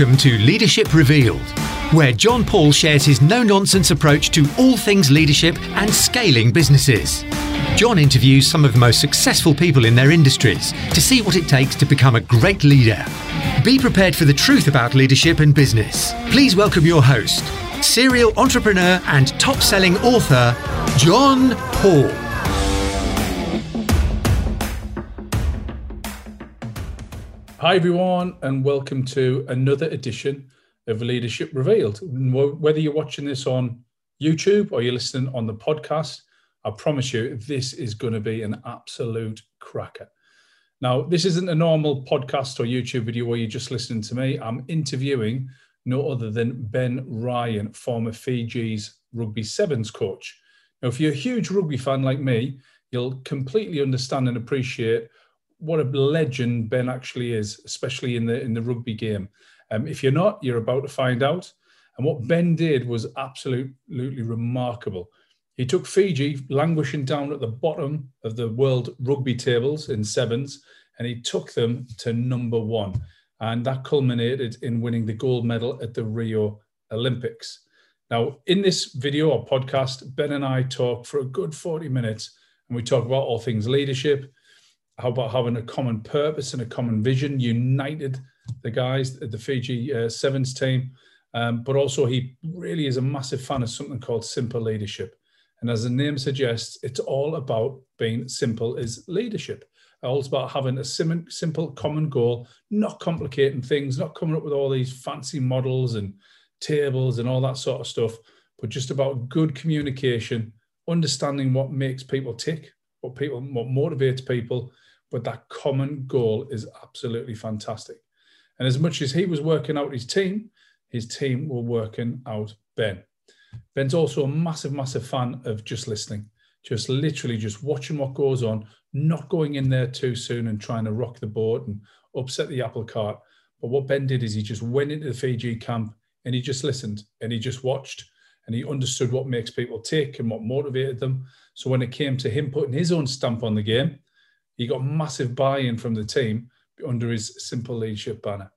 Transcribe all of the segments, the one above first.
Welcome to Leadership Revealed, where John Paul shares his no nonsense approach to all things leadership and scaling businesses. John interviews some of the most successful people in their industries to see what it takes to become a great leader. Be prepared for the truth about leadership and business. Please welcome your host, serial entrepreneur and top selling author, John Paul. Hi, everyone, and welcome to another edition of Leadership Revealed. Whether you're watching this on YouTube or you're listening on the podcast, I promise you this is going to be an absolute cracker. Now, this isn't a normal podcast or YouTube video where you're just listening to me. I'm interviewing no other than Ben Ryan, former Fiji's rugby sevens coach. Now, if you're a huge rugby fan like me, you'll completely understand and appreciate what a legend Ben actually is, especially in the in the rugby game. Um, if you're not, you're about to find out. And what Ben did was absolutely remarkable. He took Fiji, languishing down at the bottom of the world rugby tables in sevens, and he took them to number one. And that culminated in winning the gold medal at the Rio Olympics. Now, in this video or podcast, Ben and I talk for a good 40 minutes, and we talk about all things leadership, how about having a common purpose and a common vision, united the guys at the Fiji uh, Sevens team. Um, but also, he really is a massive fan of something called simple leadership. And as the name suggests, it's all about being simple is leadership. All about having a sim- simple common goal, not complicating things, not coming up with all these fancy models and tables and all that sort of stuff, but just about good communication, understanding what makes people tick, what people, what motivates people, but that common goal is absolutely fantastic. And as much as he was working out his team, his team were working out Ben. Ben's also a massive, massive fan of just listening, just literally just watching what goes on, not going in there too soon and trying to rock the boat and upset the apple cart. But what Ben did is he just went into the Fiji camp and he just listened and he just watched and he understood what makes people tick and what motivated them. So when it came to him putting his own stamp on the game, he got massive buy-in from the team under his simple leadership banner.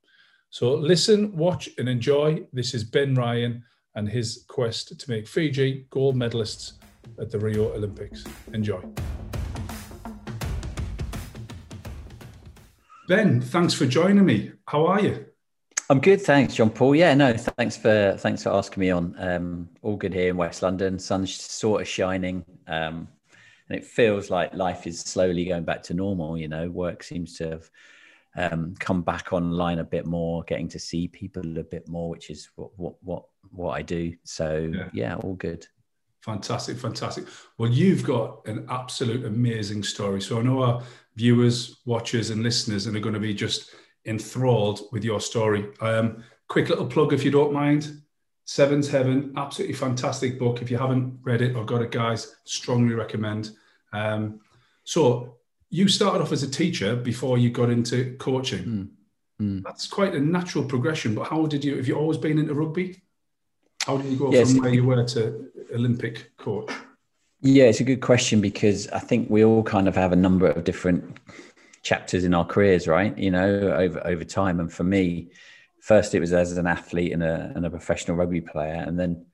So listen, watch, and enjoy. This is Ben Ryan and his quest to make Fiji gold medalists at the Rio Olympics. Enjoy. Ben, thanks for joining me. How are you? I'm good, thanks, John Paul. Yeah, no, thanks for thanks for asking me on. Um, all good here in West London. Sun's sort of shining. Um, and it feels like life is slowly going back to normal. You know, work seems to have um, come back online a bit more, getting to see people a bit more, which is what what what, what I do. So yeah. yeah, all good. Fantastic, fantastic. Well, you've got an absolute amazing story. So I know our viewers, watchers, and listeners and are going to be just enthralled with your story. Um, quick little plug, if you don't mind. Seven's Heaven, absolutely fantastic book. If you haven't read it or got it, guys, strongly recommend. Um, so you started off as a teacher before you got into coaching. Mm. Mm. That's quite a natural progression. But how did you? Have you always been into rugby? How did you go yes. from where you were to Olympic coach? Yeah, it's a good question because I think we all kind of have a number of different chapters in our careers, right? You know, over over time. And for me, first it was as an athlete and a, and a professional rugby player, and then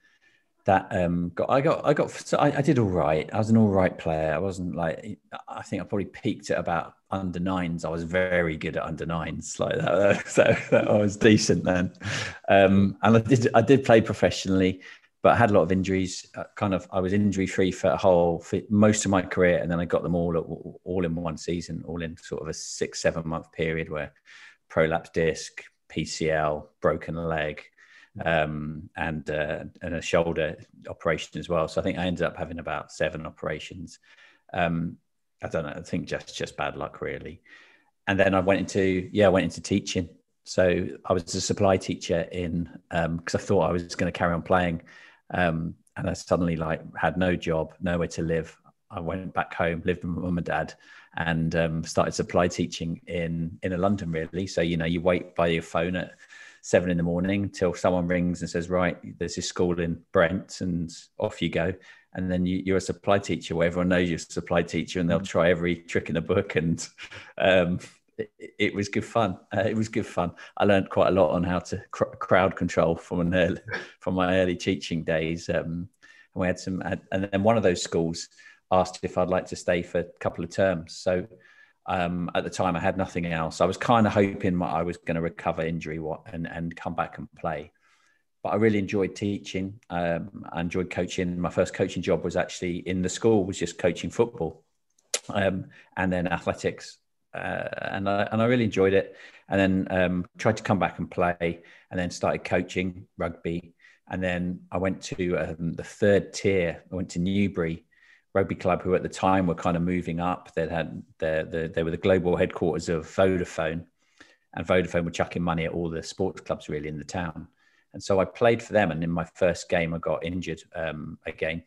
that um, got I got I got so I, I, did all right. I was an all right player. I wasn't like I think I probably peaked at about under nines. I was very good at under nines, like that. So I was decent then, um, and I did I did play professionally, but I had a lot of injuries. Uh, kind of I was injury free for a whole for most of my career, and then I got them all all in one season, all in sort of a six seven month period where prolapse disc, PCL, broken leg, um, and uh, and a shoulder operation as well. So I think I ended up having about seven operations. Um, I don't know. I think just just bad luck really. And then I went into yeah, I went into teaching. So I was a supply teacher in because um, I thought I was going to carry on playing, um, and I suddenly like had no job, nowhere to live. I went back home, lived with my mum and dad, and um, started supply teaching in in London. Really, so you know, you wait by your phone at seven in the morning till someone rings and says, "Right, there's this school in Brent," and off you go. And then you, are a supply teacher where everyone knows you're a supply teacher, and they'll try every trick in the book. And um, it, it was good fun. Uh, it was good fun. I learned quite a lot on how to cr- crowd control from an early, from my early teaching days. Um, and we had some, and then one of those schools asked if I'd like to stay for a couple of terms. So um, at the time, I had nothing else. I was kind of hoping I was going to recover injury and and come back and play. But I really enjoyed teaching. Um, I enjoyed coaching. My first coaching job was actually in the school, was just coaching football, um, and then athletics, uh, and I and I really enjoyed it. And then um, tried to come back and play, and then started coaching rugby. And then I went to um, the third tier. I went to Newbury rugby club, who at the time were kind of moving up. They had the, the they were the global headquarters of Vodafone, and Vodafone were chucking money at all the sports clubs really in the town. And so I played for them, and in my first game, I got injured um, again.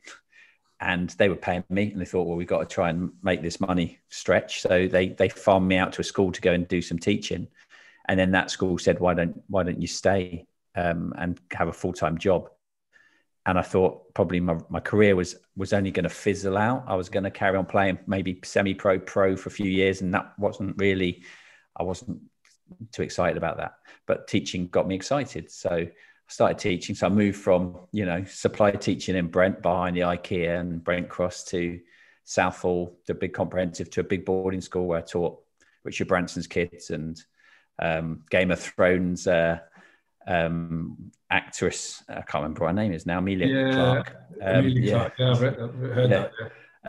And they were paying me, and they thought, well, we've got to try and make this money stretch. So they they farmed me out to a school to go and do some teaching, and then that school said, why don't why don't you stay um, and have a full time job? And I thought probably my, my career was was only going to fizzle out. I was going to carry on playing maybe semi pro pro for a few years, and that wasn't really I wasn't too excited about that. But teaching got me excited, so I started teaching. So I moved from you know supply teaching in Brent behind the IKEA and Brent Cross to Southall, the big comprehensive, to a big boarding school where I taught Richard Branson's kids and um, Game of Thrones. Uh, um, actress. I can't remember what her name is now. Emilia yeah, Clarke. Um, Emilia yeah. Clarke. Yeah, I've heard yeah. that.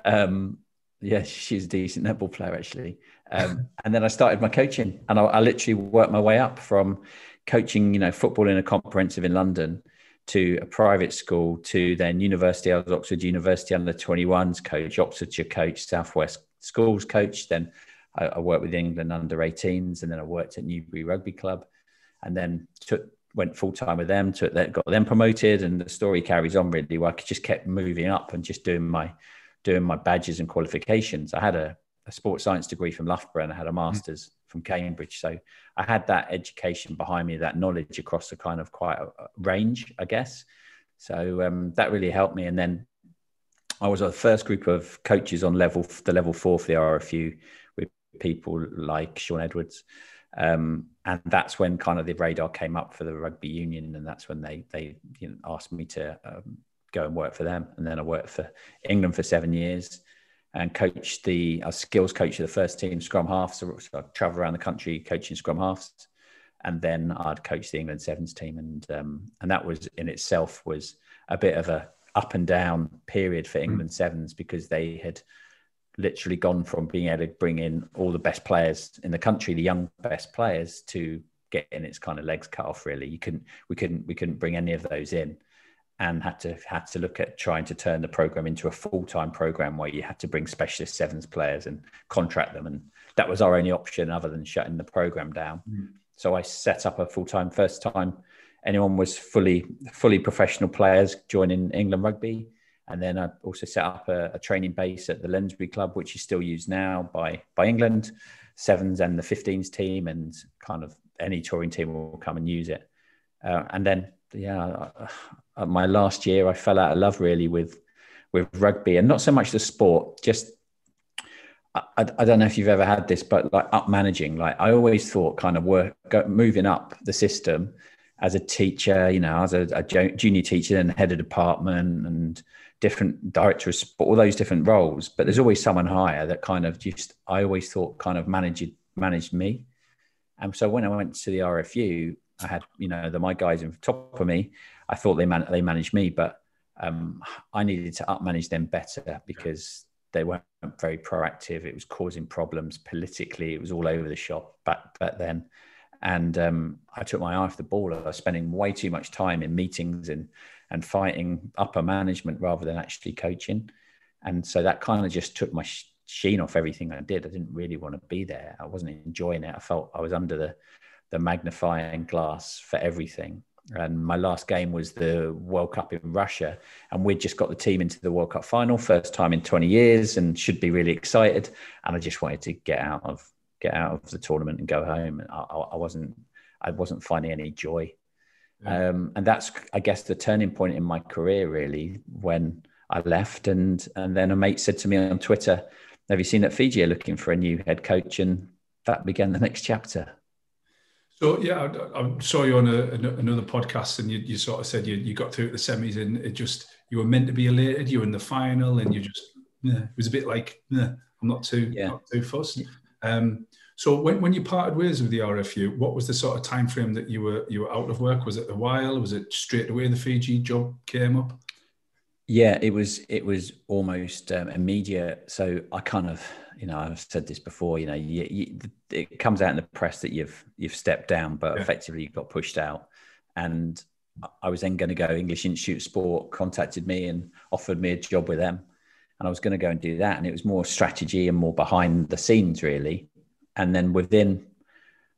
Yeah. Um, yeah, she's a decent netball player actually. Um, and then I started my coaching, and I, I, literally worked my way up from coaching, you know, football in a comprehensive in London to a private school to then university. I was Oxford University under 21s coach, Oxfordshire coach, Southwest schools coach. Then I, I worked with England under 18s, and then I worked at Newbury Rugby Club, and then took went full time with them, to that got them promoted, and the story carries on really. Where I just kept moving up and just doing my doing my badges and qualifications. I had a, a sports science degree from Loughborough and I had a mm. master's mm-hmm. from Cambridge, so I had that education behind me, that knowledge across a kind of quite a, a range, I guess. So um, that really helped me, and then I was the first group of coaches on level the level four for the RFU with people like Shaun Edwards. Um, and that's when kind of the radar came up for the rugby union, and that's when they they you know, asked me to um, go and work for them. And then I worked for England for seven years and coached the I skills coach of the first team scrum half. So, I travel around the country coaching scrum halves, and then I'd coach the England sevens team, and um, and that was in itself was a bit of a up and down period for hmm. England sevens because they had literally gone from being able to bring in all the best players in the country, the young best players, to getting its kind of legs cut off. Really, you couldn't, we couldn't, we couldn't bring any of those in, and had to had to look at trying to turn the program into a full time program where you had to bring specialist sevens players and contract them, and that was our only option other than shutting the program down. Mm. So I set up a full time first time. Anyone was fully fully professional players joining England Rugby and then I also set up a, a, training base at the Lensbury Club, which is still used now by by England sevens and the 15s team, and kind of any touring team will come and use it. Uh, and then, yeah, uh, my last year, I fell out of love really with with rugby, and not so much the sport, just. I, I don't know if you've ever had this, but like up managing, like I always thought, kind of work go, moving up the system as a teacher, you know, as a, a junior teacher and head of department and different directors, but all those different roles. But there's always someone higher that kind of just I always thought kind of managed managed me. And so when I went to the RFU, I had you know the my guys in top of me. I thought they man they managed me, but um, I needed to up manage them better because they weren't very proactive. It was causing problems politically. It was all over the shop back back then. And um, I took my eye off the ball. I was spending way too much time in meetings and and fighting upper management rather than actually coaching. And so that kind of just took my sheen off everything I did. I didn't really want to be there. I wasn't enjoying it. I felt I was under the the magnifying glass for everything. And my last game was the World Cup in Russia, and we'd just got the team into the World Cup final, first time in 20 years, and should be really excited. And I just wanted to get out of get out of the tournament and go home. And I, I wasn't I wasn't finding any joy um, and that's, I guess, the turning point in my career, really, when I left. And and then a mate said to me on Twitter, "Have you seen that Fiji are looking for a new head coach?" And that began the next chapter. So yeah, I, I saw you on a, another podcast, and you, you, sort of said you, you got through the semis, and it just you were meant to be elated. You were in the final, and you just yeah, it was a bit like I'm not too yeah. not too fussed. Um, so when, when you parted ways with the RFU, what was the sort of time frame that you were you were out of work? Was it a while? Was it straight away the Fiji job came up? Yeah, it was it was almost um, immediate. So I kind of you know I've said this before. You know, you, you, it comes out in the press that you've you've stepped down, but yeah. effectively you got pushed out. And I was then going to go. English Institute Sport contacted me and offered me a job with them, and I was going to go and do that. And it was more strategy and more behind the scenes, really and then within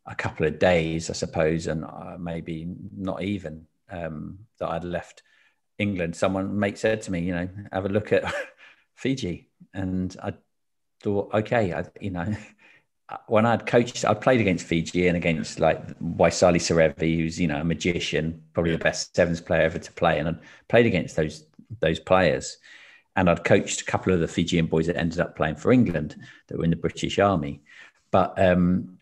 a couple of days, I suppose, and uh, maybe not even um, that I'd left England, someone mate said to me, you know, have a look at Fiji, and I thought, okay, I, you know. When I'd coached, I played against Fiji and against like Waisale Serevi, who's you know a magician, probably the best sevens player ever to play, and I played against those those players. And I'd coached a couple of the Fijian boys that ended up playing for England that were in the British Army. But um,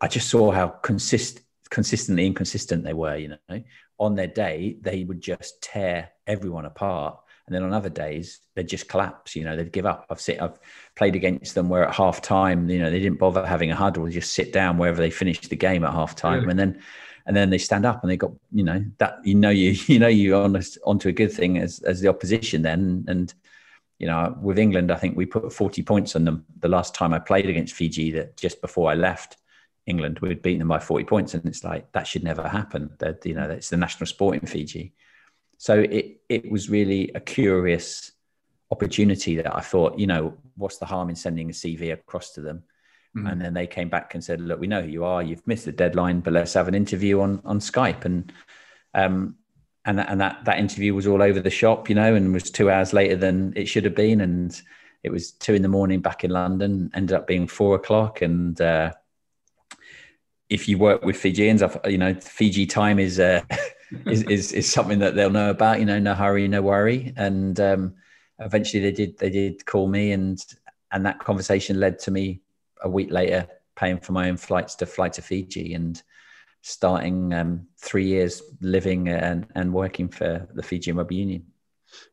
I just saw how consist consistently inconsistent they were. You know, on their day they would just tear everyone apart, and then on other days they'd just collapse. You know, they'd give up. I've seen, I've played against them where at half time, you know, they didn't bother having a huddle, they just sit down wherever they finished the game at half time, really? and then and then they stand up and they got you know that you know you you know you on onto a good thing as as the opposition then and you know, with England, I think we put 40 points on them the last time I played against Fiji. That just before I left England, we'd beaten them by 40 points, and it's like that should never happen. That you know, it's the national sport in Fiji. So it it was really a curious opportunity that I thought, you know, what's the harm in sending a CV across to them? Mm-hmm. And then they came back and said, look, we know who you are. You've missed the deadline, but let's have an interview on on Skype. And um, and that, and that that interview was all over the shop, you know, and was two hours later than it should have been, and it was two in the morning back in London. Ended up being four o'clock, and uh, if you work with Fijians, you know, Fiji time is, uh, is, is is something that they'll know about. You know, no hurry, no worry, and um, eventually they did they did call me, and and that conversation led to me a week later paying for my own flights to fly to Fiji, and starting um, three years living and, and working for the Fijian Rugby Union.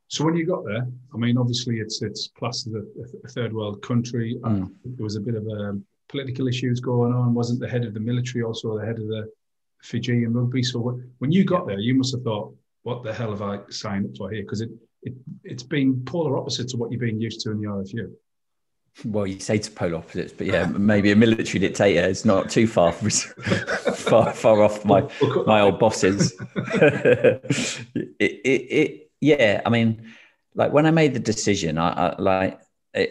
So when you got there, I mean, obviously it's it's classed as a, a third world country. Mm. There was a bit of a um, political issues going on. Wasn't the head of the military also the head of the Fijian rugby? So when you got there, you must have thought, "What the hell have I signed up for here?" Because it it it's been polar opposite to what you've been used to in the RFU well, you say to polar opposites, but yeah, maybe a military dictator is not too far far, far off my my old bosses. it, it, it, yeah, I mean, like when I made the decision, I, I like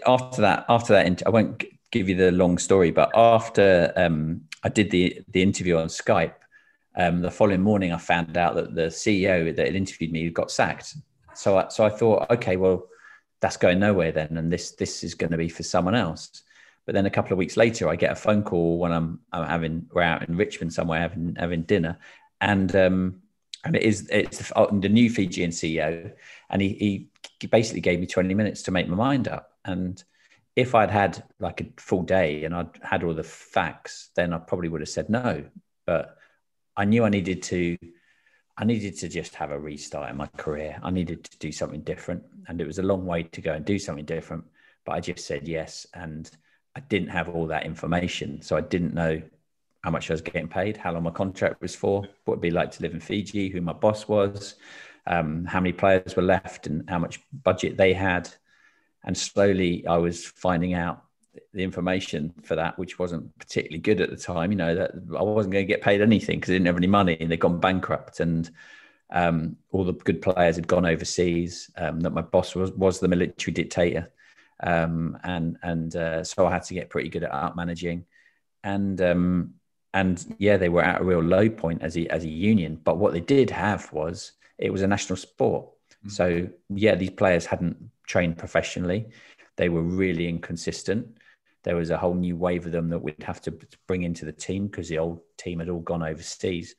after that, after that, I won't give you the long story, but after um, I did the the interview on Skype, um, the following morning I found out that the CEO that had interviewed me got sacked. So, I, so I thought, okay, well that's going nowhere then, and this this is going to be for someone else. But then a couple of weeks later, I get a phone call when I'm I'm having we're out in Richmond somewhere having having dinner, and um, and it is it's the, the new Fijian CEO, and he he basically gave me 20 minutes to make my mind up. And if I'd had like a full day and I'd had all the facts, then I probably would have said no. But I knew I needed to I needed to just have a restart in my career. I needed to do something different. And it was a long way to go and do something different. But I just said yes. And I didn't have all that information. So I didn't know how much I was getting paid, how long my contract was for, what it'd be like to live in Fiji, who my boss was, um, how many players were left, and how much budget they had. And slowly I was finding out the information for that, which wasn't particularly good at the time. You know that I wasn't going to get paid anything because I didn't have any money and they'd gone bankrupt, and um, all the good players had gone overseas. Um, that my boss was was the military dictator, um, and and uh, so I had to get pretty good at art managing, and um, and yeah, they were at a real low point as a as a union. But what they did have was it was a national sport. Mm-hmm. So yeah, these players hadn't trained professionally. They were really inconsistent there was a whole new wave of them that we'd have to bring into the team because the old team had all gone overseas.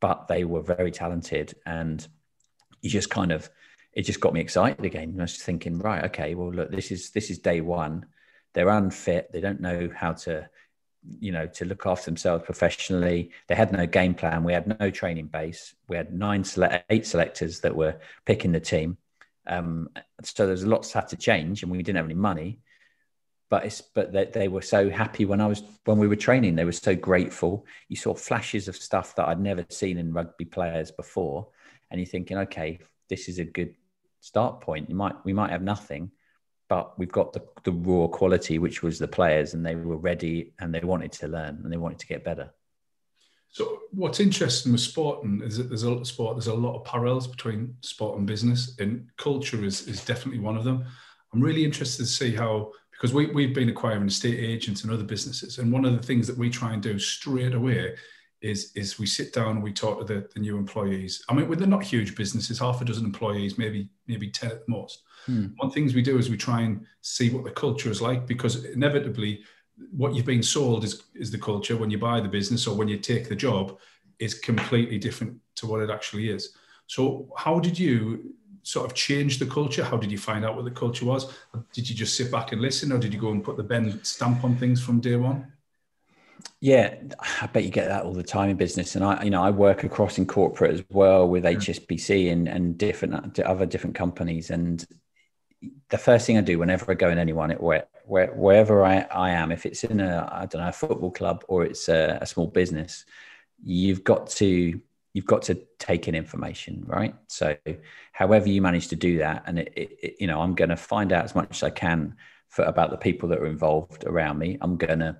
But they were very talented, and you just kind of it just got me excited again. I was thinking, right, okay, well, look, this is this is day one. They're unfit. They don't know how to you know, to look after themselves professionally. They had no game plan. We had no training base. We had nine select, eight selectors that were picking the team. Um, so there's lots had to have to change, and we didn't have any money. But it's but they, they were so happy when I was when we were training. They were so grateful. You saw flashes of stuff that I'd never seen in rugby players before, and you're thinking, okay, this is a good start point. You might we might have nothing, but we've got the, the raw quality, which was the players, and they were ready and they wanted to learn and they wanted to get better. So, what's interesting with sport and is that there's a lot of sport. There's a lot of parallels between sport and business, and culture is is definitely one of them. I'm really interested to see how because we we've been acquiring estate agents and other businesses, and one of the things that we try and do straight away is is we sit down and we talk to the, the new employees. I mean, they're not huge businesses, half a dozen employees, maybe maybe ten at the most. Hmm. One things we do is we try and see what the culture is like because inevitably, what you've been sold is is the culture when you buy the business or when you take the job is completely different to what it actually is. So, how did you sort of change the culture? How did you find out what the culture was? Did you just sit back and listen, or did you go and put the Ben stamp on things from day one? Yeah, I bet you get that all the time in business, and I, you know, I work across in corporate as well with HSBC and and different other different companies. And the first thing I do whenever I go in anyone, where, where wherever I, I am, if it's in a I don't know a football club or it's a, a small business, you've got to you've got to take in information, right? So, however you manage to do that, and it, it, you know, I'm going to find out as much as I can for about the people that are involved around me. I'm going to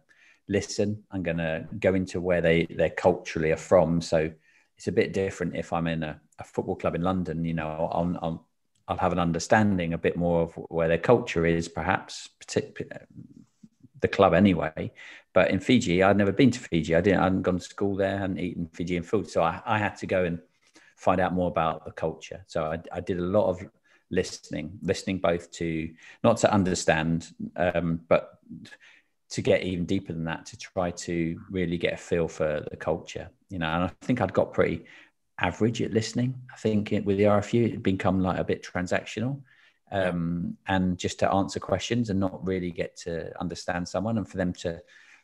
listen. I'm going to go into where they they culturally are from. So it's a bit different if I'm in a, a football club in London. You know, I'll, I'll, I'll have an understanding a bit more of where their culture is, perhaps the club anyway. But in Fiji, I'd never been to Fiji. I didn't. I hadn't gone to school there. I hadn't eaten Fijian food, so I, I had to go and find out more about the culture. So I, I did a lot of listening, listening both to not to understand, um, but to get even deeper than that to try to really get a feel for the culture you know. And i think i'd got pretty average at listening. I think it, with the rfu it become like a bit transactional um, and just to answer questions and not really get to understand someone and for them to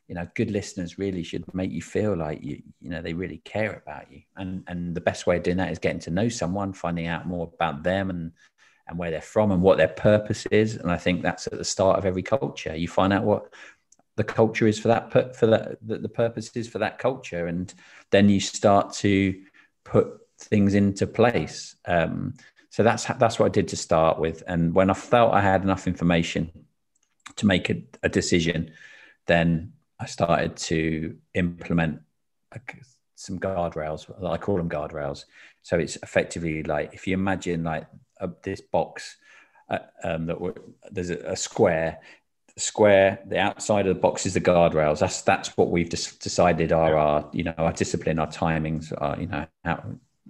you know good listeners really should make you feel like you you know they really care about you. And and the best way of doing that is getting to know someone finding out more about them and and where they're from and what their purpose is. And i think that's at the start of every culture. You find out what the culture is for that put for that the, the purpose is for that culture. And then you start to put things into place. Um, so that's that's what i did to start with. And when i felt i had enough information to make a, a decision then i started to implement some guardrails i call them guardrails so it's effectively like if you imagine like a, this box uh, um, that there's a, a, square square. The outside of the box is the guardrails. That's that's what we've just decided are our you know our discipline, our timings, our, you know how,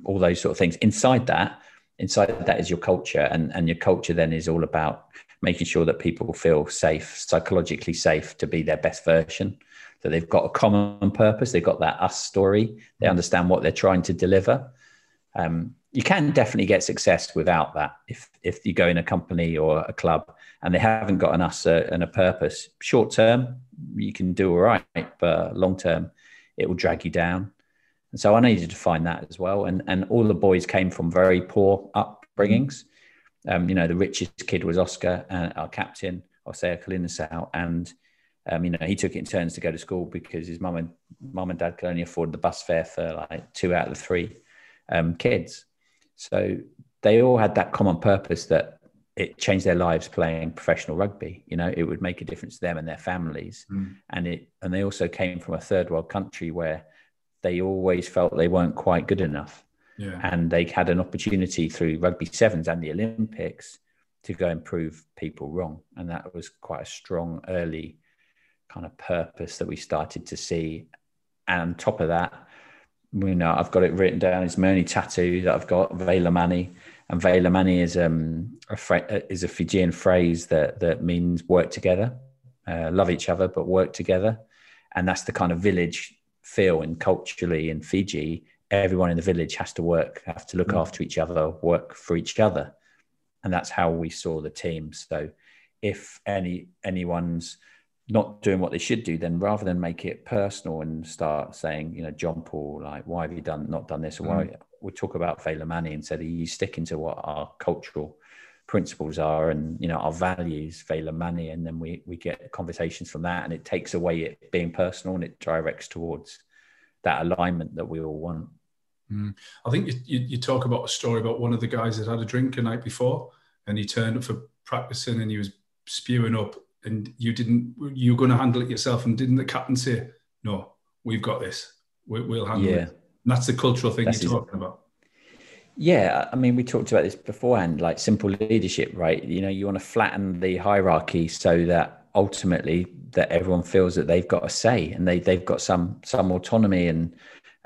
all those sort of things. Inside that, inside of that is your culture, and and your culture then is all about making sure that people feel safe, psychologically safe to be their best version. That they've got a common purpose. They've got that us story. They understand what they're trying to deliver. Um, you can definitely get success without that. If if you go in a company or a club and they haven't got an us uh, and a purpose, short term you can do all right, but long term it will drag you down. And so I needed to find that as well. And and all the boys came from very poor upbringings. Um, you know, the richest kid was Oscar, uh, our captain, Osea Kolinisau, and um, you know, he took it in turns to go to school because his mum and mum and dad could only afford the bus fare for like two out of the three um, kids. So they all had that common purpose that it changed their lives playing professional rugby. You know, it would make a difference to them and their families. Mm. And it and they also came from a third world country where they always felt they weren't quite good enough. Yeah. And they had an opportunity through rugby sevens and the Olympics to go and prove people wrong. And that was quite a strong early kind of purpose that we started to see. And on top of that, you know, I've got it written down. It's my only tattoo that I've got, Veilomani. And Veilomani is um a fra- is a Fijian phrase that that means work together, uh, love each other, but work together. And that's the kind of village feel and culturally in Fiji. Everyone in the village has to work, have to look mm. after each other, work for each other, and that's how we saw the team. So, if any anyone's not doing what they should do, then rather than make it personal and start saying, you know, John Paul, like, why have you done not done this? Or why mm. we talk about Veilomani and said, are you sticking to what our cultural principles are and you know our values, and money and then we we get conversations from that, and it takes away it being personal and it directs towards that alignment that we all want. Mm. I think you, you, you talk about a story about one of the guys that had a drink a night before, and he turned up for practicing and he was spewing up and you didn't you're going to handle it yourself and didn't the captain say no we've got this we, will handle yeah. it and that's the cultural thing that's you're talking about yeah i mean we talked about this beforehand like simple leadership right you know you want to flatten the hierarchy so that ultimately that everyone feels that they've got a say and they they've got some some autonomy and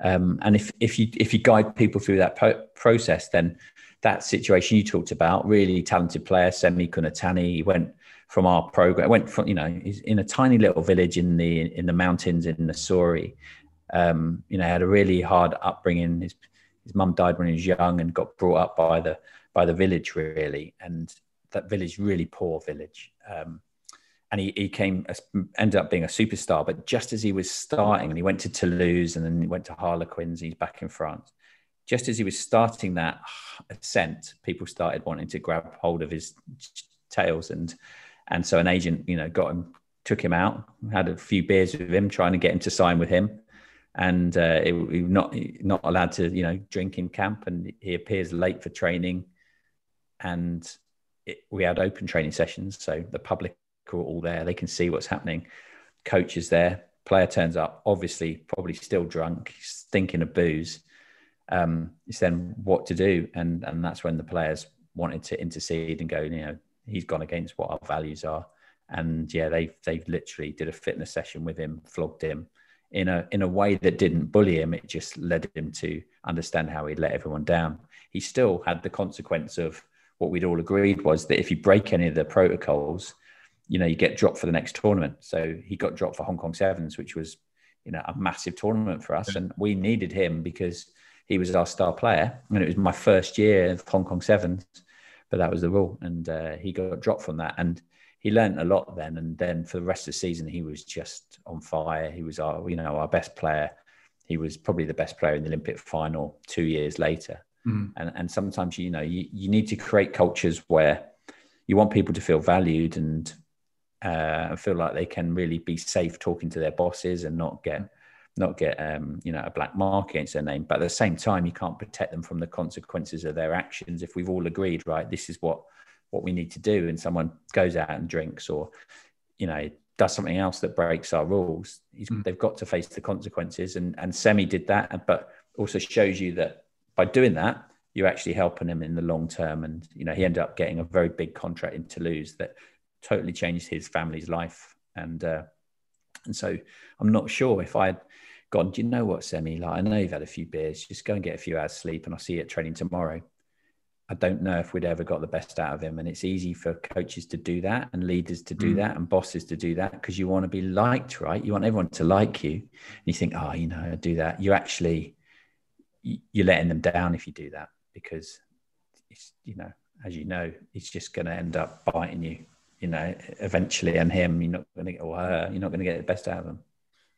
um, and if if you if you guide people through that po- process then that situation you talked about really talented player semi kunatani he went from our program. Went from you know he's in a tiny little village in the in the mountains in Nausori. Um, you know, had a really hard upbringing. His his mum died when he was young and got brought up by the by the village really, and that village really poor village. Um, and he, he came ended up being a superstar. But just as he was starting, and he went to Toulouse and then he went to Harlequins. He's back in France. Just as he was starting that ascent, people started wanting to grab hold of his tails and and so an agent, you know, got him, took him out, had a few beers with him, trying to get him to sign with him. And uh, it, not not allowed to, you know, drink in camp. And he appears late for training. And it, we had open training sessions, so the public are all there. They can see what's happening. Coach is there. Player turns up, obviously, probably still drunk, thinking of booze. Um, it's then what to do, and and that's when the players wanted to intercede and go, you know, he's gone against what our values are. And yeah, they they literally did a fitness session with him, flogged him in a in a way that didn't bully him. It just led him to understand how he'd let everyone down. He still had the consequence of what we'd all agreed was that if you break any of the protocols, you know, you get dropped for the next tournament. So he got dropped for Hong Kong Sevens, which was, you know, a massive tournament for us. And we needed him because he was our star player. And it was my first year of Hong Kong Sevens but that was the rule, and uh, he got dropped from that, and he learned a lot then. And then for the rest of the season, he was just on fire. He was our, you know, our best player. He was probably the best player in the Olympic final two years later. Mm. And and sometimes you know you, you need to create cultures where you want people to feel valued and uh, feel like they can really be safe talking to their bosses and not get not get um, you know a black mark against their name. But at the same time, you can't protect them from the consequences of their actions. If we've all agreed, right, this is what what we need to do, and someone goes out and drinks or you know does something else that breaks our rules, mm. they've got to face the consequences. And and Semi did that, but also shows you that by doing that, you're actually helping him in the long term. And you know he ended up getting a very big contract in Toulouse that totally changed his family's life. And uh, and so I'm not sure if I'd gone, do you know what, Semi? Like, I know you've had a few beers, just go and get a few hours sleep and I'll see you at training tomorrow. I don't know if we'd ever got the best out of him. And it's easy for coaches to do that and leaders to do mm. that and bosses to do that because you want to be liked, right? You want everyone to like you. And you think, oh, you know, I do that. You actually, you're letting them down if you do that because it's, you know, as you know, it's just going to end up biting you, you know, eventually. And him, you're not going to get, or her, you're not going to get the best out of them.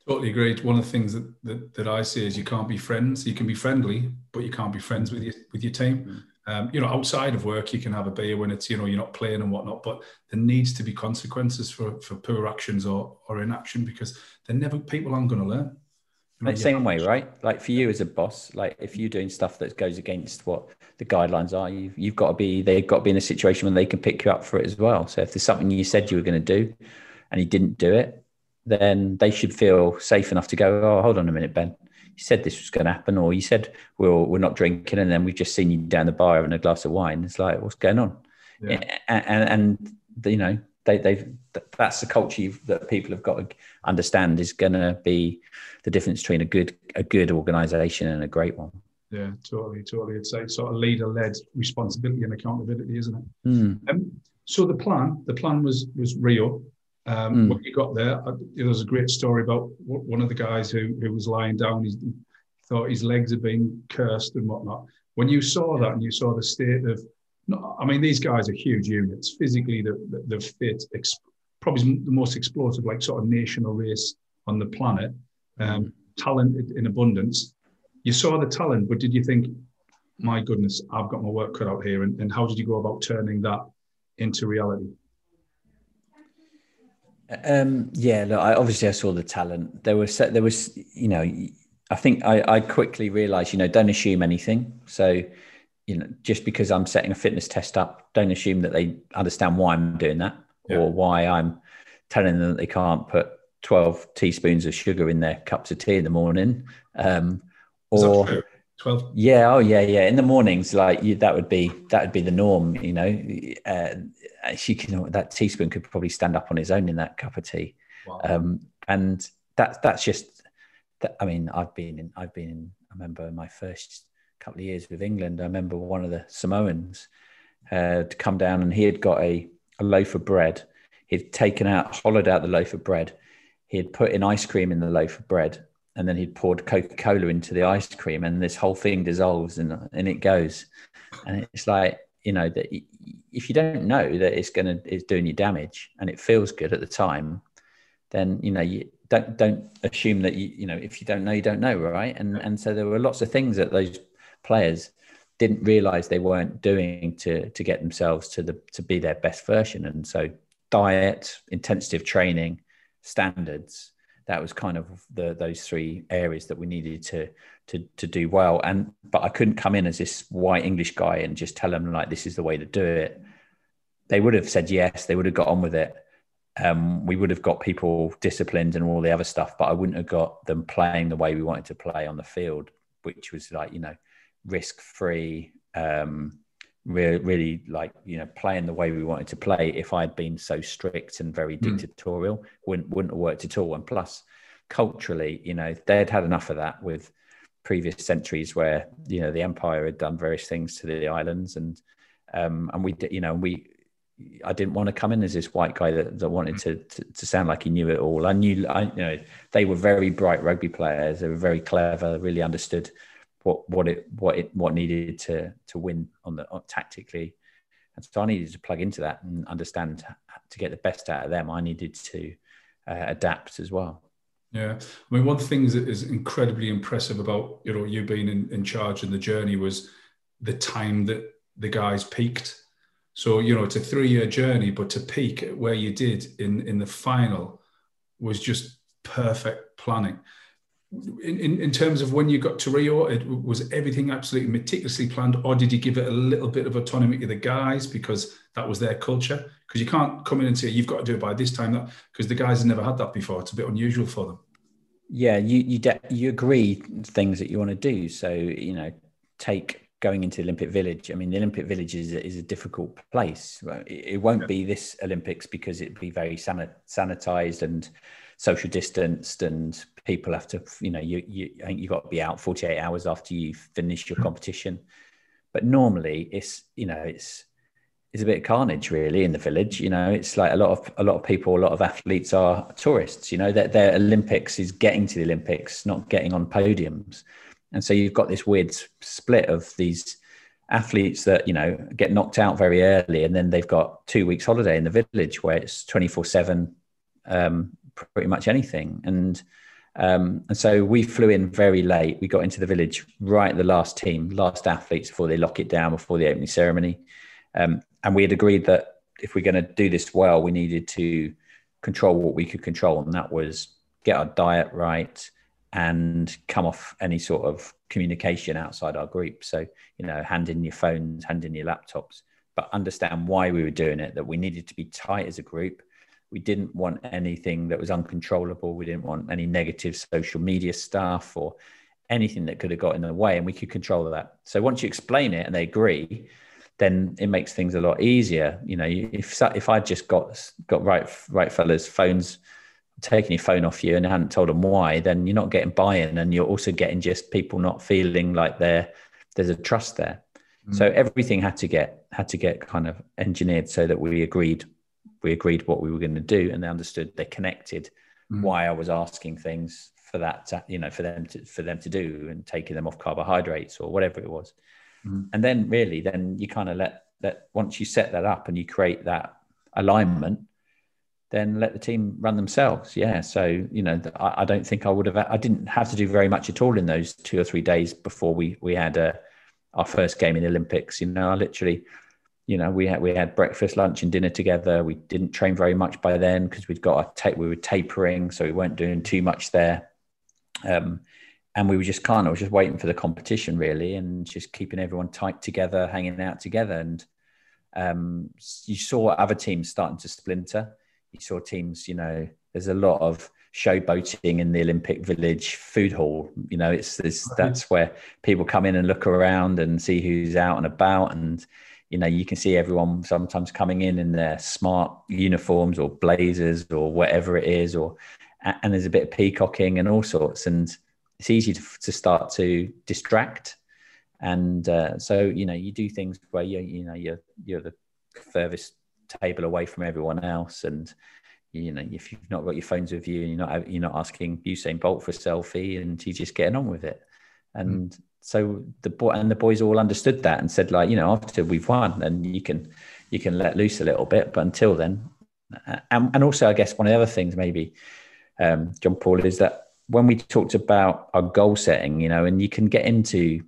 Totally agreed. One of the things that, that, that I say is you can't be friends. You can be friendly, but you can't be friends with your with your team. Mm. Um, you know, outside of work, you can have a beer when it's you know you're not playing and whatnot. But there needs to be consequences for for poor actions or or inaction because they're never people aren't going to learn. You know, same way, right? Like for you as a boss, like if you're doing stuff that goes against what the guidelines are, you've, you've got to be, they've got to be in a situation when they can pick you up for it as well. So if there's something you said you were going to do and you didn't do it, then they should feel safe enough to go, oh, hold on a minute, Ben. You said this was going to happen, or you said we're, we're not drinking, and then we've just seen you down the bar having a glass of wine. It's like, what's going on? Yeah. And, and, and, you know, they, they've that's the culture that people have got to understand is going to be the difference between a good a good organization and a great one. Yeah, totally, totally. It's a sort of leader-led responsibility and accountability, isn't it? Mm. Um, so the plan, the plan was was Rio. Um, mm. When you got there, there was a great story about one of the guys who, who was lying down. He thought his legs had been cursed and whatnot. When you saw that and you saw the state of, I mean, these guys are huge units. Physically, they're, they're fit, probably the most explosive, like sort of national race on the planet. Um, mm. Talent in abundance. You saw the talent, but did you think, my goodness, I've got my work cut out here? And, and how did you go about turning that into reality? Um, yeah, look, I, obviously I saw the talent. There was, there was, you know, I think I, I quickly realized, you know, don't assume anything. So, you know, just because I'm setting a fitness test up, don't assume that they understand why I'm doing that yeah. or why I'm telling them that they can't put 12 teaspoons of sugar in their cups of tea in the morning. Um, or 12 yeah oh yeah yeah in the mornings like you, that would be that would be the norm you know uh, she can that teaspoon could probably stand up on his own in that cup of tea wow. um, and that that's just that, i mean i've been in i've been in i remember my first couple of years with England, I remember one of the Samoans had come down and he had got a, a loaf of bread. He'd taken out, hollowed out the loaf of bread. He had put in ice cream in the loaf of bread, and then he'd poured Coca Cola into the ice cream, and this whole thing dissolves and, and it goes. And it's like, you know, that if you don't know that it's going to, it's doing you damage and it feels good at the time, then, you know, you, don't don't assume that you you know if you don't know you don't know right? And and so there were lots of things that those players didn't realize they weren't doing to to get themselves to the to be their best version. And so diet intensive training standards that was kind of the those three areas that we needed to to to do well. And but I couldn't come in as this white English guy and just tell them like this is the way to do it. They would have said yes they would have got on with it. Um, we would have got people disciplined and all the other stuff but I wouldn't have got them playing the way we wanted to play on the field which was like you know risk free, um, really, really like you know playing the way we wanted to play. If I'd been so strict and very hmm. dictatorial, mm. wouldn't wouldn't have worked at all. And plus, culturally, you know, they'd had enough of that with previous centuries where you know the empire had done various things to the islands and um, and we you know we I didn't want to come in as this white guy that, that wanted to, to, to sound like he knew it all. I knew I you know they were very bright rugby players. They were very clever. Really understood what what it what it what needed to to win on the on, tactically, and so I needed to plug into that and understand to get the best out of them. I needed to uh, adapt as well. Yeah, I mean, one of the things that is incredibly impressive about you know you being in, in charge in the journey was the time that the guys peaked. So you know it's a three year journey, but to peak where you did in in the final was just perfect planning in, in, in, terms of when you got to Rio, it, was everything absolutely meticulously planned, or did you give it a little bit of autonomy to the guys because that was their culture? Because you can't come in and say you've got to do it by this time, that because the guys have never had that before. It's a bit unusual for them. Yeah, you you de- you agree things that you want to do. So you know, take going into Olympic Village. I mean, the Olympic Village is, is a difficult place. It, won't yeah. be this Olympics because it'd be very sanitized and social distanced and people have to you know you, you I think you've got to be out 48 hours after you finish your mm-hmm. competition. But normally it's you know it's it's a bit of carnage really in the village you know. It's like a lot of a lot of people a lot of athletes are tourists you know. That their olympics is getting to the olympics not getting on podiums. And so you've got this weird split of these athletes that you know get knocked out very early and then they've got two weeks holiday in the village where it's 24 7 um, pretty much anything. And um, and so we flew in very late. We got into the village right the last team, last athletes before they lock it down before the opening ceremony. Um, and we had agreed that if we're going to do this well, we needed to control what we could control, and that was get our diet right and come off any sort of communication outside our group. So you know, hand in your phones, hand in your laptops, but understand why we were doing it. That we needed to be tight as a group we didn't want anything that was uncontrollable. We didn't want any negative social media stuff or anything that could have got in the way, and we could control that. So once you explain it and they agree, then it makes things a lot easier. You know, if if I just got got right right fellas phones taking your phone off you and hadn't told them why, then you're not getting buy-in, and you're also getting just people not feeling like there there's a trust there. Mm. So everything had to get had to get kind of engineered so that we agreed we agreed what we were going to do and they understood they connected mm. why I was asking things for that to, you know for them to for them to do and taking them off carbohydrates or whatever it was mm. and then really then you kind of let that once you set that up and you create that alignment then let the team run themselves. Yeah. So, you know, I, I, don't think I would have, I didn't have to do very much at all in those two or three days before we, we had uh, our first game in the Olympics. You know, I literally, you know, we had, we had breakfast, lunch and dinner together. We didn't train very much by then because we'd got a tape, we were tapering. So we weren't doing too much there. Um, and we were just kind of just waiting for the competition really and just keeping everyone tight together, hanging out together. And um, you saw other teams starting to splinter you saw teams, you know, there's a lot of showboating in the Olympic Village food hall. You know, it's, it's that's where people come in and look around and see who's out and about. And, you know, you can see everyone sometimes coming in in their smart uniforms or blazers or whatever it is, or, and there's a bit of peacocking and all sorts. And it's easy to, to start to distract. And uh, so, you know, you do things where you, you know, you're, you're the furthest table away from everyone else and you know if you've not got your phones with you and you're not you're not asking Usain Bolt for a selfie and you're just getting on with it and mm. So the boy and the boys all understood that and said like you know after we've won then you can you can let loose a little bit. But until then and, and also I guess one of the other things maybe um, John Paul is that when we talked about our goal setting you know and you can get into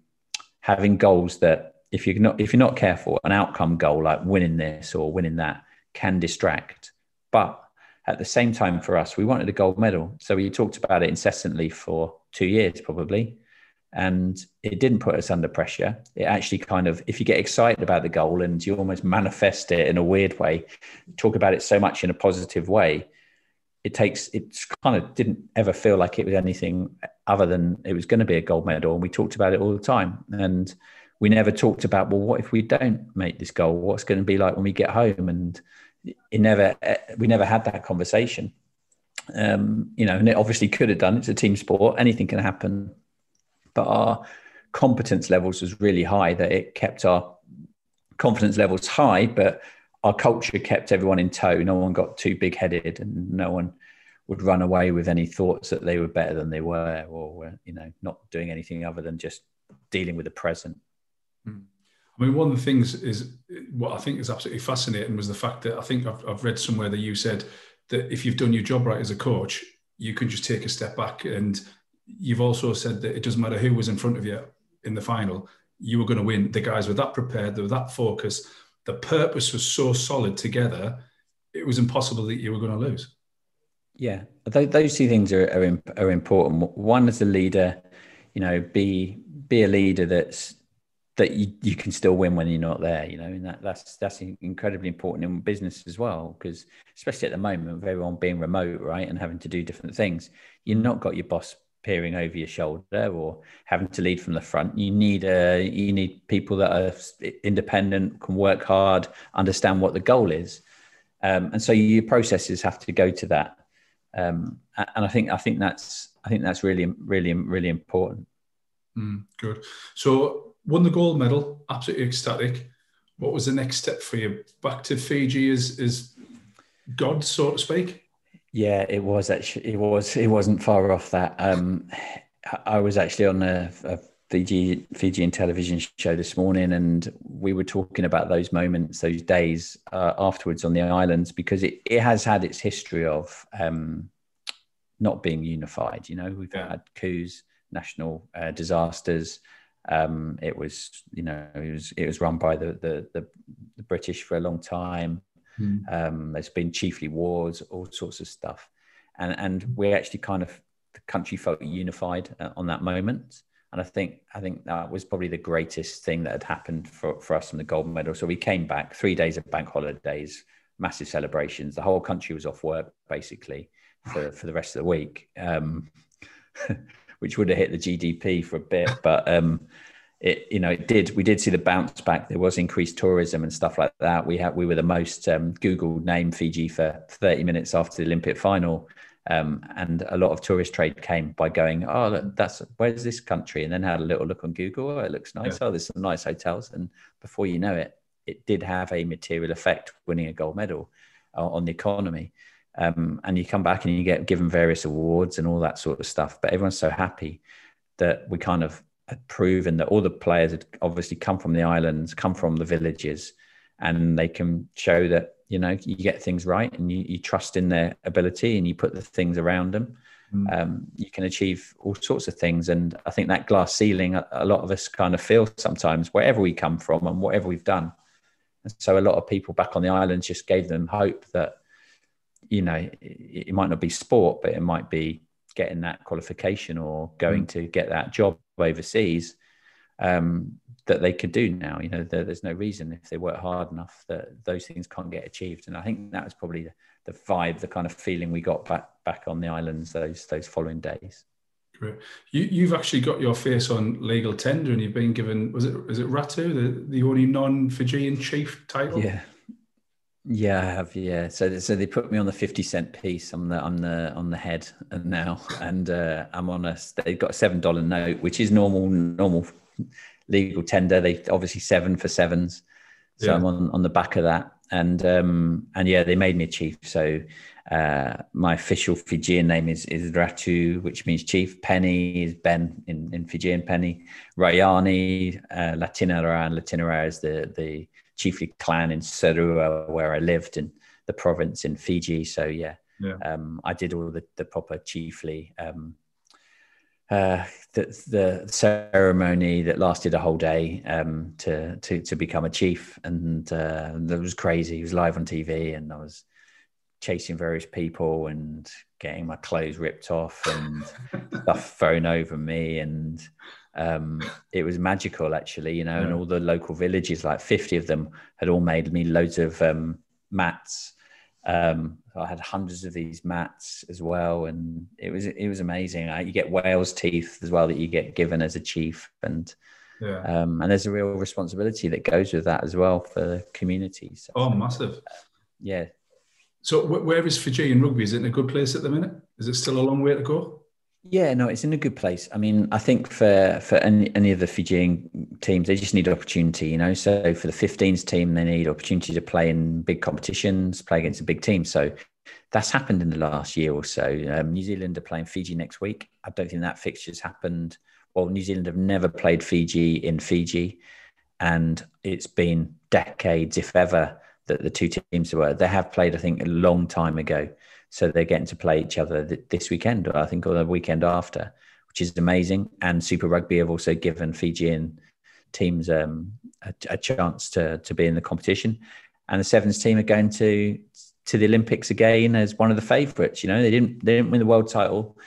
having goals that if you're not if you're not careful, an outcome goal like winning this or winning that can distract. But at the same time, for us, we wanted a gold medal, so we talked about it incessantly for two years probably, and it didn't put us under pressure. It actually kind of, if you get excited about the goal and you almost manifest it in a weird way, talk about it so much in a positive way, it takes it kind of didn't ever feel like it was anything other than it was going to be a gold medal. And we talked about it all the time. And we never talked about well what if we don't make this goal? What's going to be like when we get home? And it never we never had that conversation. Um, you know and it obviously could have done. It's a team sport. Anything can happen but our competence levels was really high that it kept our confidence levels high but our culture kept everyone in tow no one got too big headed and no one would run away with any thoughts that they were better than they were or were you know not doing anything other than just dealing with the present Hmm. I mean, one of the things is what I think is absolutely fascinating was the fact that I think I've, I've read somewhere that you said that if you've done your job right as a coach, you can just take a step back. And you've also said that it doesn't matter who was in front of you in the final, you were going to win. The guys were that prepared, they were that focused. The purpose was so solid together, it was impossible that you were going to lose. Yeah, those two things are, are, are important. One, as a leader, you know, be be a leader that's that you, you can still win when you're not there you know and that, that's that's incredibly important in business as well because especially at the moment with everyone being remote right and having to do different things you've not got your boss peering over your shoulder or having to lead from the front you need a uh, you need people that are independent can work hard understand what the goal is um, and so your processes have to go to that um, and i think i think that's i think that's really really really important mm, good so won the gold medal, absolutely ecstatic. What was the next step for you? Back to Fiji as is God, so to speak. Yeah, it was actually. It was. It wasn't far off that. Um, I was actually on a, a Fiji Fijian television show this morning, and we were talking about those moments, those days uh, afterwards on the islands, because it, it has had its history of um, not being unified. You know, we've yeah. had coups, national uh, disasters, um, it was, you know, it was it was run by the the, the, the British for a long time. Mm. Um, there's been chiefly wars, all sorts of stuff, and and we actually kind of the country felt unified uh, on that moment. And I think I think that was probably the greatest thing that had happened for, for us from the gold medal. So we came back three days of bank holidays, massive celebrations. The whole country was off work basically for, for the rest of the week. Um, which would have hit the GDP for a bit. But um, it, you know, it did. We did see the bounce back. There was increased tourism and stuff like that. We had we were the most um, Googled name Fiji for 30 minutes after the Olympic final. Um, and a lot of tourist trade came by going, oh, that's where's this country, and then had a little look on Google. Oh, it looks nice. Yeah. Oh, there's some nice hotels, and before you know it, it did have a material effect, winning a gold medal uh, on the economy. Um, and you come back and you get given various awards and all that sort of stuff. But everyone's so happy that we kind of had proven that all the players had obviously come from the islands, come from the villages, and they can show that you know you get things right and you, you trust in their ability and you put the things around them mm. um, you can achieve all sorts of things and i think that glass ceiling a, a, lot of us kind of feel sometimes wherever we come from and whatever we've done and so a lot of people back on the islands just gave them hope that you know it, it might not be sport but it might be getting that qualification or going mm. to get that job overseas um, that they could do now. You know, there, there's no reason if they work hard enough that those things can't get achieved. And I think that was probably the, the vibe, the kind of feeling we got back back on the islands those those following days. Great. You, you've actually got your face on legal tender, and you've been given was it is it Ratu the the only non Fijian chief title? Yeah. Yeah, I have. Yeah, so so they put me on the fifty cent piece. I'm the I'm the on the head and now, and uh, I'm on a. They've got a seven dollar note, which is normal normal legal tender. They obviously seven for sevens, so yeah. I'm on, on the back of that. And um, and yeah, they made me a chief. So uh, my official Fijian name is is Ratu, which means chief. Peni is Ben in, in Fijian Peni. Raiyani, uh, Latianara, and Latianara is the the chiefly clan in Serua where I lived in the province in Fiji. So yeah, yeah. Um, I did all the, the proper chiefly um, uh, the, the ceremony that lasted a whole day um, to, to to become a chief, and uh, that was crazy. He was live on TV, and I was chasing various people and getting my clothes ripped off and stuff thrown over me, and um, it was magical, actually. You know, yeah. and all the local villages, like fifty of them, had all made me loads of um, mats um, I had hundreds of these mats as well, and it was it was amazing. you get whale's teeth as well that you get given as a chief, and yeah. um, and there's a real responsibility that goes with that as well for the community. So, oh, massive! Uh, yeah. So where is Fijian rugby? Is it in a good place at the minute? Is it still a long way to go? Yeah, no, it's in a good place. I mean, I think for for any, any of the Fijian teams, they just need opportunity, you know. So for the 15s team, they need opportunity to play in big competitions, play against a big team. So that's happened in the last year or so. Um, New Zealand are playing Fiji next week. I don't think that fixture's happened. Well, New Zealand have never played Fiji in Fiji, and it's been decades, if ever, that the two teams were. They have played, I think, a long time ago. So they're getting to play each other this weekend, or I think, or the weekend after, which is amazing. And Super Rugby have also given Fijian teams um, a, a, chance to to be in the competition. And the sevens team are going to to the Olympics again as one of the favourites. You know, they didn't they didn't win the world title,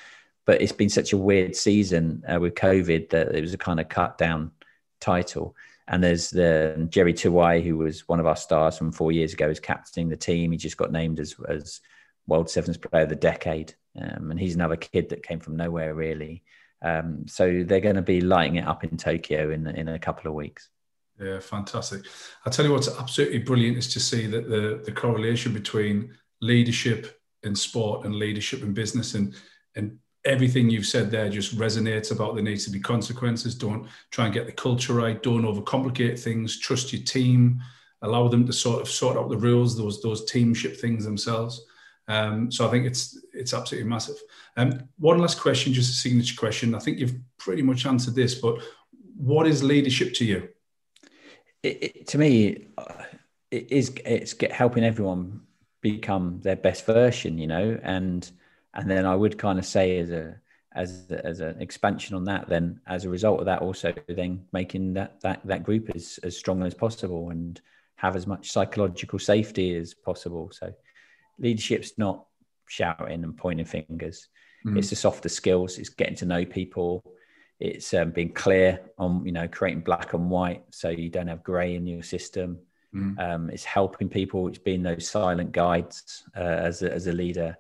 but it's been such a weird season uh, with COVID that it was a kind of cut down title. And there's the Jerry Tuwai, who was one of our stars from four years ago, is captaining the team. He just got named as as World Sevens Player of the Decade, um, and he's another kid that came from nowhere really. Um, so they're going to be lighting it up in Tokyo in in a couple of weeks. Yeah, fantastic. I tell you what's absolutely brilliant is to see that the the correlation between leadership in sport and leadership in business and and everything you've said there just resonates about there needs to be consequences. Don't try and get the culture right. Don't overcomplicate things. Trust your team. Allow them to sort of sort out the rules, those those teamship things themselves. Um, so I think it's it's absolutely massive. Um, one last question, just a signature question. I think you've pretty much answered this, but what is leadership to you? It, it, to me, it is it's get, helping everyone become their best version, you know, and and then I would kind of say as a as as an expansion on that, then as a result of that, also then making that that that group as as strong as possible and have as much psychological safety as possible. So leadership's not shouting and pointing fingers. Mm. It's the softer skills. It's getting to know people. It's um, being clear on, you know, creating black and white so you don't have grey in your system. Mm. Um, it's helping people. It's being those silent guides uh, as a, as a leader.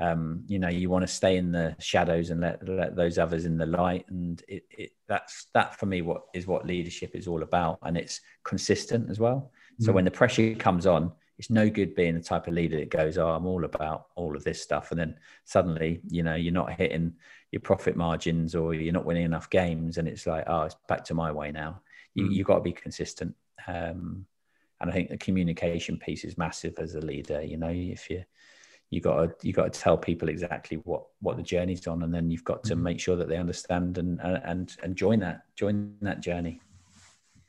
Um, you know, you want to stay in the shadows and let let those others in the light. And it, it that's that for me what is what leadership is all about. And it's consistent as well. Mm. So when the pressure comes on, it's no good being the type of leader that goes, "Oh, I'm all about all of this stuff," and then suddenly, you know, you're not hitting your profit margins or you're not winning enough games, and it's like, "Oh, it's back to my way now." You, mm. You've got to be consistent, um, and I think the communication piece is massive as a leader. You know, if you you got to you got to tell people exactly what what the journey's on, and then you've got to mm. make sure that they understand and and and join that join that journey.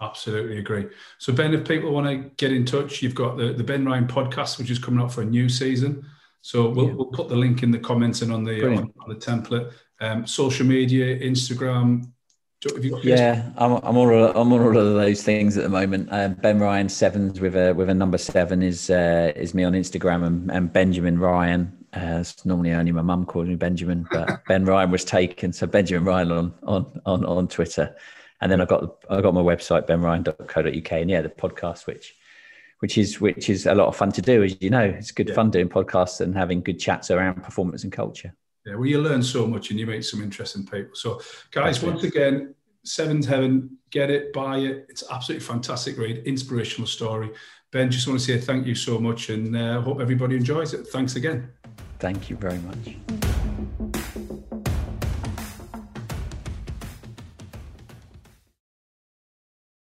Absolutely agree. So, Ben, if people want to get in touch, you've got the, the Ben Ryan podcast, which is coming up for a new season. So we'll, yeah. we'll put the link in the comments and on the on, on, the template. Um, social media, Instagram. yeah, I'm, I'm all I'm on all of those things at the moment. Uh, ben Ryan Sevens with a with a number seven is uh, is me on Instagram, and, and Benjamin Ryan. Uh, it's normally only my mum calls me Benjamin, but Ben Ryan was taken, so Benjamin Ryan on on on on Twitter. And then I got I got my website benryan.co.uk, and yeah, the podcast which which is which is a lot of fun to do, as you know. It's good yeah. fun doing podcasts and having good chats around performance and culture. Yeah, well, you learn so much and you meet some interesting people. So, guys, once again, Sevens Heaven, get it, buy it. It's absolutely fantastic read, inspirational story. Ben, just want to say thank you so much and uh, hope everybody enjoys it. Thanks again. Thank you very much.